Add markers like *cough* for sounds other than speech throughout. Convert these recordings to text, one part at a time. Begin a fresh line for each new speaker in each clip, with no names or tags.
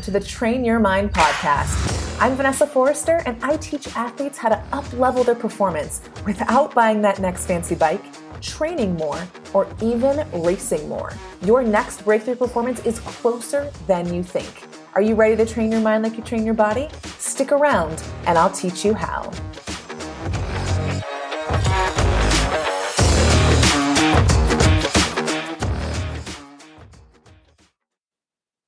Welcome to the Train Your Mind podcast. I'm Vanessa Forrester, and I teach athletes how to up level their performance without buying that next fancy bike, training more, or even racing more. Your next breakthrough performance is closer than you think. Are you ready to train your mind like you train your body? Stick around, and I'll teach you how.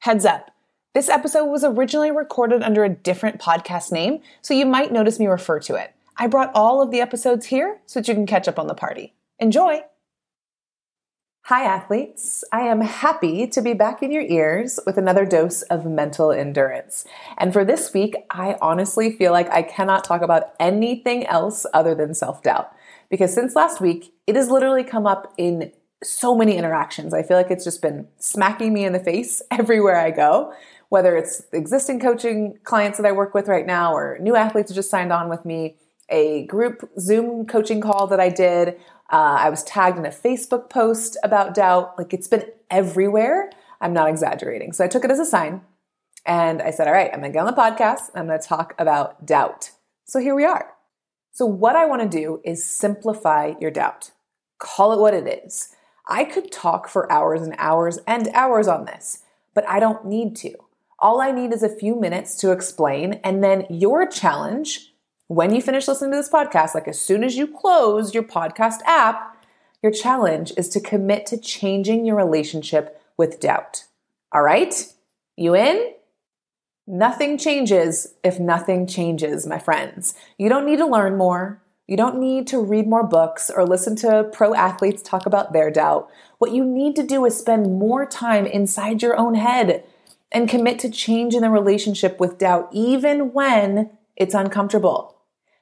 Heads up. This episode was originally recorded under a different podcast name, so you might notice me refer to it. I brought all of the episodes here so that you can catch up on the party. Enjoy! Hi, athletes. I am happy to be back in your ears with another dose of mental endurance. And for this week, I honestly feel like I cannot talk about anything else other than self doubt. Because since last week, it has literally come up in so many interactions. I feel like it's just been smacking me in the face *laughs* everywhere I go, whether it's existing coaching clients that I work with right now or new athletes who just signed on with me, a group Zoom coaching call that I did. Uh, I was tagged in a Facebook post about doubt. Like it's been everywhere. I'm not exaggerating. So I took it as a sign and I said, all right, I'm going to get on the podcast. I'm going to talk about doubt. So here we are. So, what I want to do is simplify your doubt. Call it what it is. I could talk for hours and hours and hours on this, but I don't need to. All I need is a few minutes to explain, and then your challenge when you finish listening to this podcast, like as soon as you close your podcast app, your challenge is to commit to changing your relationship with doubt. All right? You in? Nothing changes if nothing changes, my friends. You don't need to learn more. You don't need to read more books or listen to pro athletes talk about their doubt. What you need to do is spend more time inside your own head and commit to change in the relationship with doubt, even when it's uncomfortable.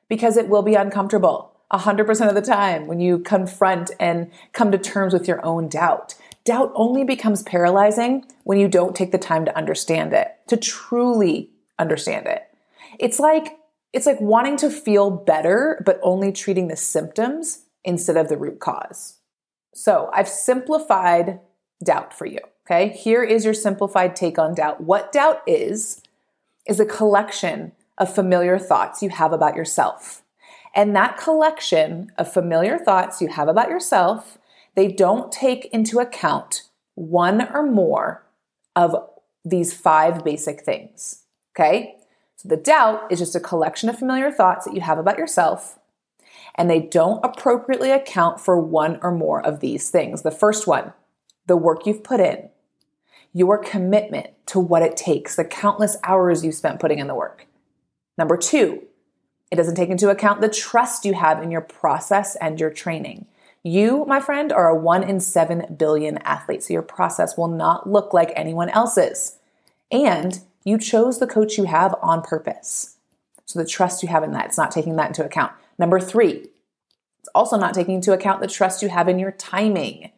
Because it will be uncomfortable 100% of the time when you confront and come to terms with your own doubt. Doubt only becomes paralyzing when you don't take the time to understand it, to truly understand it. It's like it's like wanting to feel better, but only treating the symptoms instead of the root cause. So I've simplified doubt for you. Okay. Here is your simplified take on doubt. What doubt is, is a collection of familiar thoughts you have about yourself. And that collection of familiar thoughts you have about yourself, they don't take into account one or more of these five basic things. Okay. So the doubt is just a collection of familiar thoughts that you have about yourself, and they don't appropriately account for one or more of these things. The first one, the work you've put in, your commitment to what it takes, the countless hours you spent putting in the work. Number two, it doesn't take into account the trust you have in your process and your training. You, my friend, are a one in seven billion athlete, so your process will not look like anyone else's. And you chose the coach you have on purpose. So the trust you have in that, it's not taking that into account. Number three, it's also not taking into account the trust you have in your timing,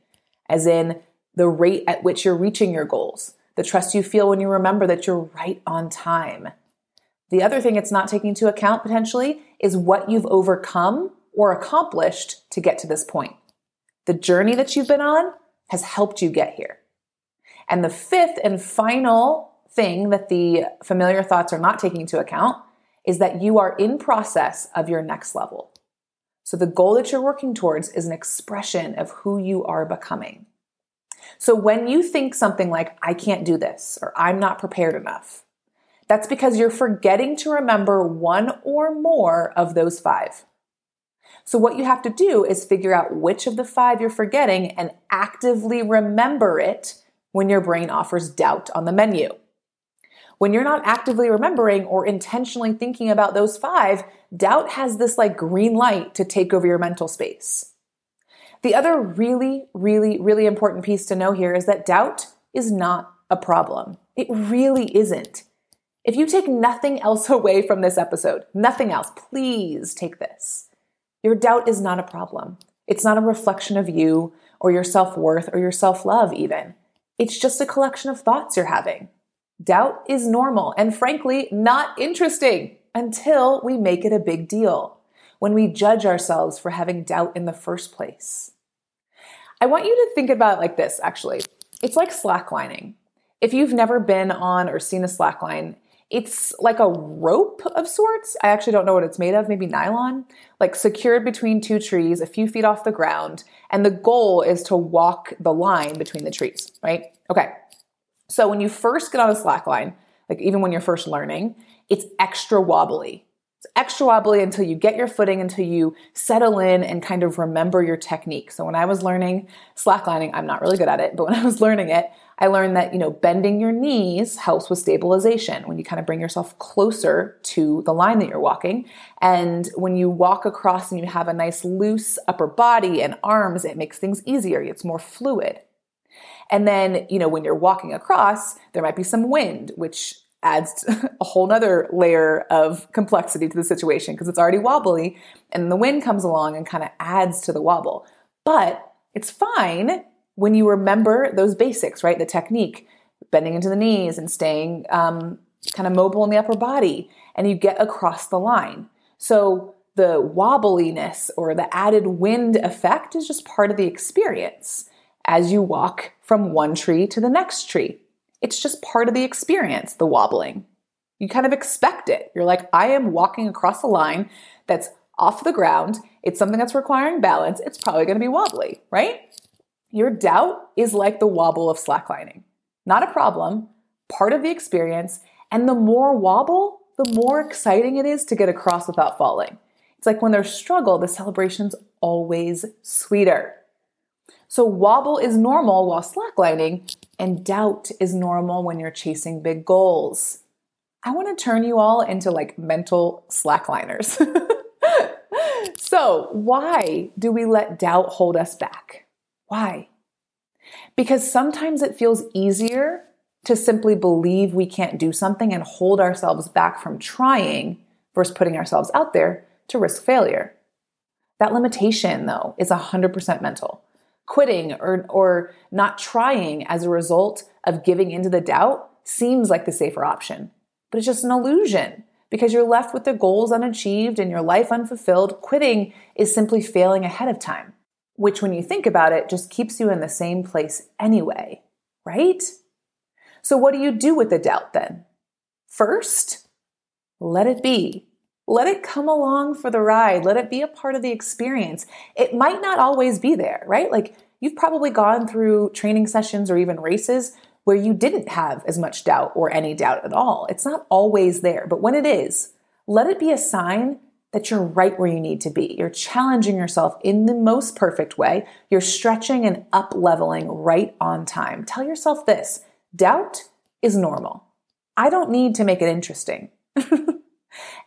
as in the rate at which you're reaching your goals, the trust you feel when you remember that you're right on time. The other thing it's not taking into account potentially is what you've overcome or accomplished to get to this point. The journey that you've been on has helped you get here. And the fifth and final thing that the familiar thoughts are not taking into account is that you are in process of your next level. So the goal that you're working towards is an expression of who you are becoming. So when you think something like, I can't do this, or I'm not prepared enough, that's because you're forgetting to remember one or more of those five. So what you have to do is figure out which of the five you're forgetting and actively remember it when your brain offers doubt on the menu. When you're not actively remembering or intentionally thinking about those five, doubt has this like green light to take over your mental space. The other really, really, really important piece to know here is that doubt is not a problem. It really isn't. If you take nothing else *laughs* away from this episode, nothing else, please take this. Your doubt is not a problem. It's not a reflection of you or your self worth or your self love, even. It's just a collection of thoughts you're having. Doubt is normal and frankly not interesting until we make it a big deal, when we judge ourselves for having doubt in the first place. I want you to think about it like this actually. It's like slacklining. If you've never been on or seen a slackline, it's like a rope of sorts. I actually don't know what it's made of, maybe nylon, like secured between two trees, a few feet off the ground. And the goal is to walk the line between the trees, right? Okay. So when you first get on a slack line, like even when you're first learning, it's extra wobbly. It's extra wobbly until you get your footing, until you settle in and kind of remember your technique. So when I was learning slacklining, I'm not really good at it, but when I was learning it, I learned that, you know, bending your knees helps with stabilization when you kind of bring yourself closer to the line that you're walking. And when you walk across and you have a nice loose upper body and arms, it makes things easier. It's more fluid. And then, you know, when you're walking across, there might be some wind, which adds *laughs* a whole nother layer of complexity to the situation because it's already wobbly and the wind comes along and kind of adds to the wobble. But it's fine when you remember those basics, right? The technique, bending into the knees and staying um, kind of mobile in the upper body, and you get across the line. So the wobbliness or the added wind effect is just part of the experience as you walk from one tree to the next tree. It's just part of the experience, the wobbling. You kind of expect it. You're like, I am walking across a line that's off the ground. It's something that's requiring balance. It's probably going to be wobbly, right? Your doubt is like the wobble of slacklining. Not a problem, part of the experience, and the more wobble, the more exciting it is to get across without falling. It's like when there's struggle, the celebration's always sweeter. So wobble is normal while slacklining, and doubt is normal when you're chasing big goals. I want to turn you all into like mental slackliners. *laughs* so, why do we let doubt hold us back? Why? Because sometimes it feels easier to simply believe we can't do something and hold ourselves back from trying versus putting ourselves out there to risk failure. That limitation, though, is 100% mental. Quitting or, or not trying as a result of giving into the doubt seems like the safer option, but it's just an illusion because you're left with the goals unachieved and your life unfulfilled. Quitting is simply failing ahead of time which, when you think about it, just keeps you in the same place anyway, right? So, what do you do with the doubt then? First, let it be. Let it come along for the ride. Let it be a part of the experience. It might not always be there, right? Like you've probably gone through training sessions or even races where you didn't have as much doubt or any doubt at all. It's not always there, but when it is, let it be a sign that you're right where you need to be. You're challenging yourself in the most perfect way. You're stretching and up leveling right on time. Tell yourself this doubt is normal. I don't need to make it interesting. *laughs*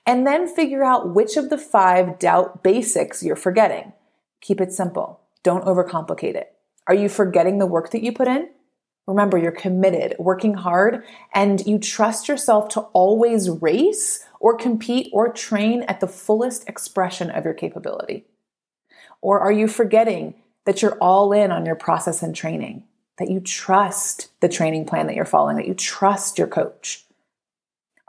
and then figure out which of the five doubt basics you're forgetting. Keep it simple. Don't overcomplicate it. Are you forgetting the work that you put in? Remember, you're committed, working hard, and you trust yourself to always race or compete or train at the fullest expression of your capability? Or are you forgetting that you're all in on your process and training, that you trust the training plan that you're following, that you trust your coach?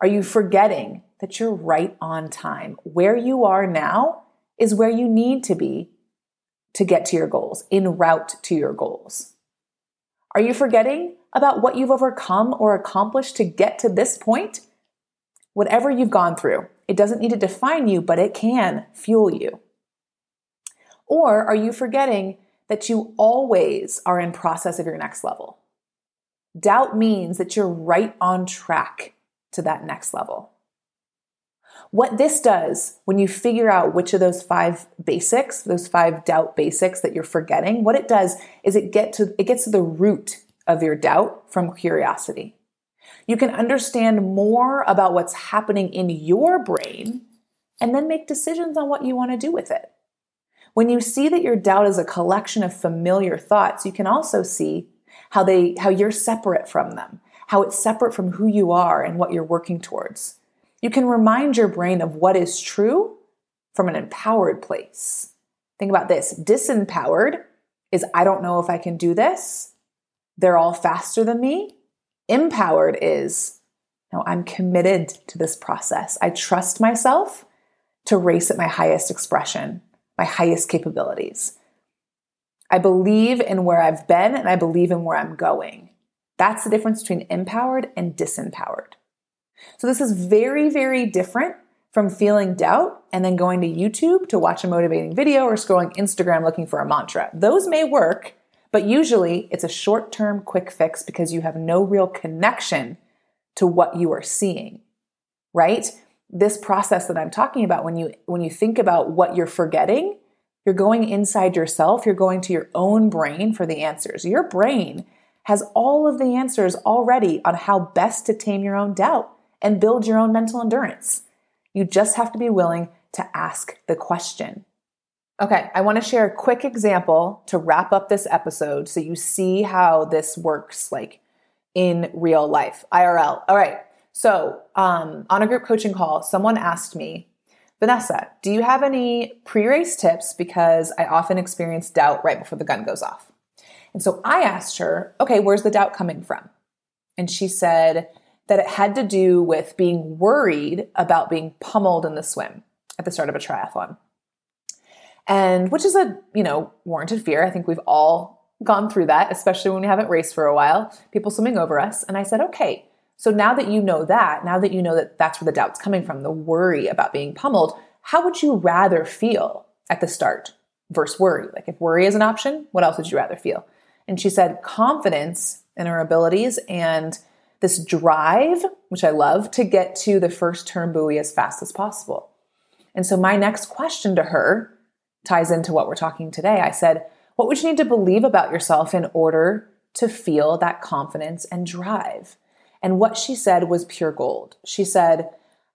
Are you forgetting that you're right on time? Where you are now is where you need to be to get to your goals, en route to your goals. Are you forgetting about what you've overcome or accomplished to get to this point? Whatever you've gone through, it doesn't need to define you, but it can fuel you. Or are you forgetting that you always are in process of your next level? Doubt means that you're right on track to that next level. What this does when you figure out which of those five basics, those five doubt basics that you're forgetting, what it does is it get to it gets to the root of your doubt from curiosity. You can understand more about what's happening in your brain and then make decisions on what you want to do with it. When you see that your doubt is a collection of familiar thoughts, you can also see how they how you're separate from them, how it's separate from who you are and what you're working towards. You can remind your brain of what is true from an empowered place. Think about this. Disempowered is I don't know if I can do this. They're all faster than me. Empowered is, no, I'm committed to this process. I trust myself to race at my highest expression, my highest capabilities. I believe in where I've been and I believe in where I'm going. That's the difference between empowered and disempowered. So this is very, very different from feeling doubt and then going to YouTube to watch a motivating video or scrolling Instagram looking for a mantra. Those may work, but usually it's a short term quick fix because you have no real connection to what you are seeing, right? This process that I'm talking about when you when you think about what you're forgetting, you're going inside yourself, you're going to your own brain for the answers. Your brain has all of the answers already on how best to tame your own doubt and build your own mental endurance. You just have to be willing to ask the question. Okay, I want to share a quick example to wrap up this episode so you see how this works like in real life, IRL. All right. So, um, on a group coaching call, someone asked me, Vanessa, do you have any pre race tips? Because I often experience doubt right before the gun goes off. And so I asked her, okay, where's the doubt coming from? And she said that it had to do with being worried about being pummeled in the swim at the start of a triathlon. And which is a, you know, warranted fear. I think we've all gone through that, especially when we haven't raced for a while, people swimming over us. And I said, okay, so now that you know that, now that you know that that's where the doubt's coming from, the worry about being pummeled, how would you rather feel at the start versus worry? Like if worry is an option, what else would you rather feel? And she said confidence in her abilities and this drive, which I love, to get to the first turn buoy as fast as possible. And so my next question to her ties into what we're talking today. I said, What would you need to believe about yourself in order to feel that confidence and drive? And what she said was pure gold. She said,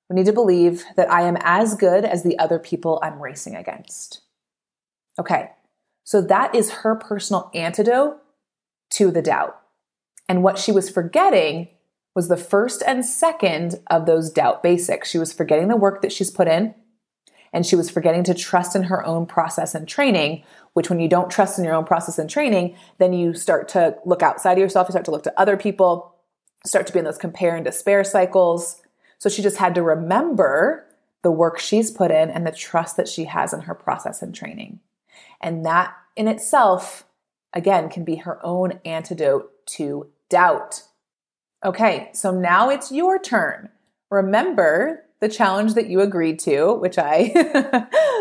We need to believe that I am as good as the other people I'm racing against. Okay, so that is her personal antidote to the doubt. And what she was forgetting was the first and second of those doubt basics. She was forgetting the work that she's put in, and she was forgetting to trust in her own process and training, which when you don't trust in your own process and training, then you start to look outside of yourself, you start to look to other people, start to be in those compare and despair cycles. So she just had to remember the work she's put in and the trust that she has in her process and training. And that in itself, again, can be her own antidote to doubt. Okay, so now it's your turn. Remember the challenge that you agreed to, which I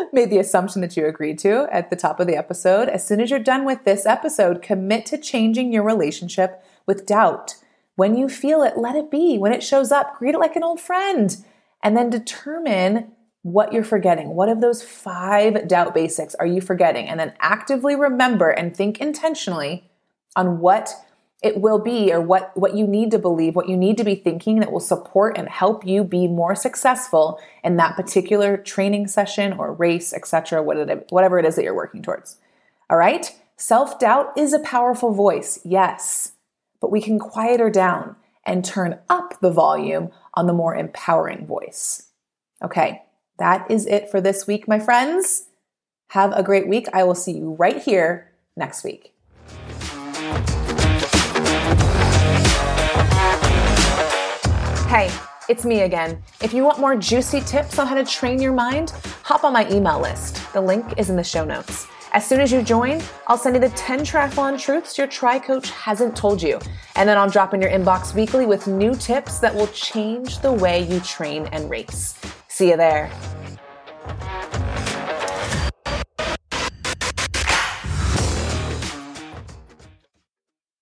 *laughs* made the assumption that you agreed to at the top of the episode. As soon as you're done with this episode, commit to changing your relationship with doubt. When you feel it, let it be. When it shows up, greet it like an old friend. And then determine what you're forgetting. What of those five doubt basics are you forgetting? And then actively remember and think intentionally on what it will be or what, what you need to believe, what you need to be thinking that will support and help you be more successful in that particular training session or race, etc., whatever it is that you're working towards. All right? Self doubt is a powerful voice, yes but we can quiet her down and turn up the volume on the more empowering voice. Okay, that is it for this week, my friends. Have a great week. I will see you right here next week. Hey, it's me again. If you want more juicy tips on how to train your mind, hop on my email list. The link is in the show notes. As soon as you join, I'll send you the 10 triathlon truths your tri coach hasn't told you. And then I'll drop in your inbox weekly with new tips that will change the way you train and race. See you there.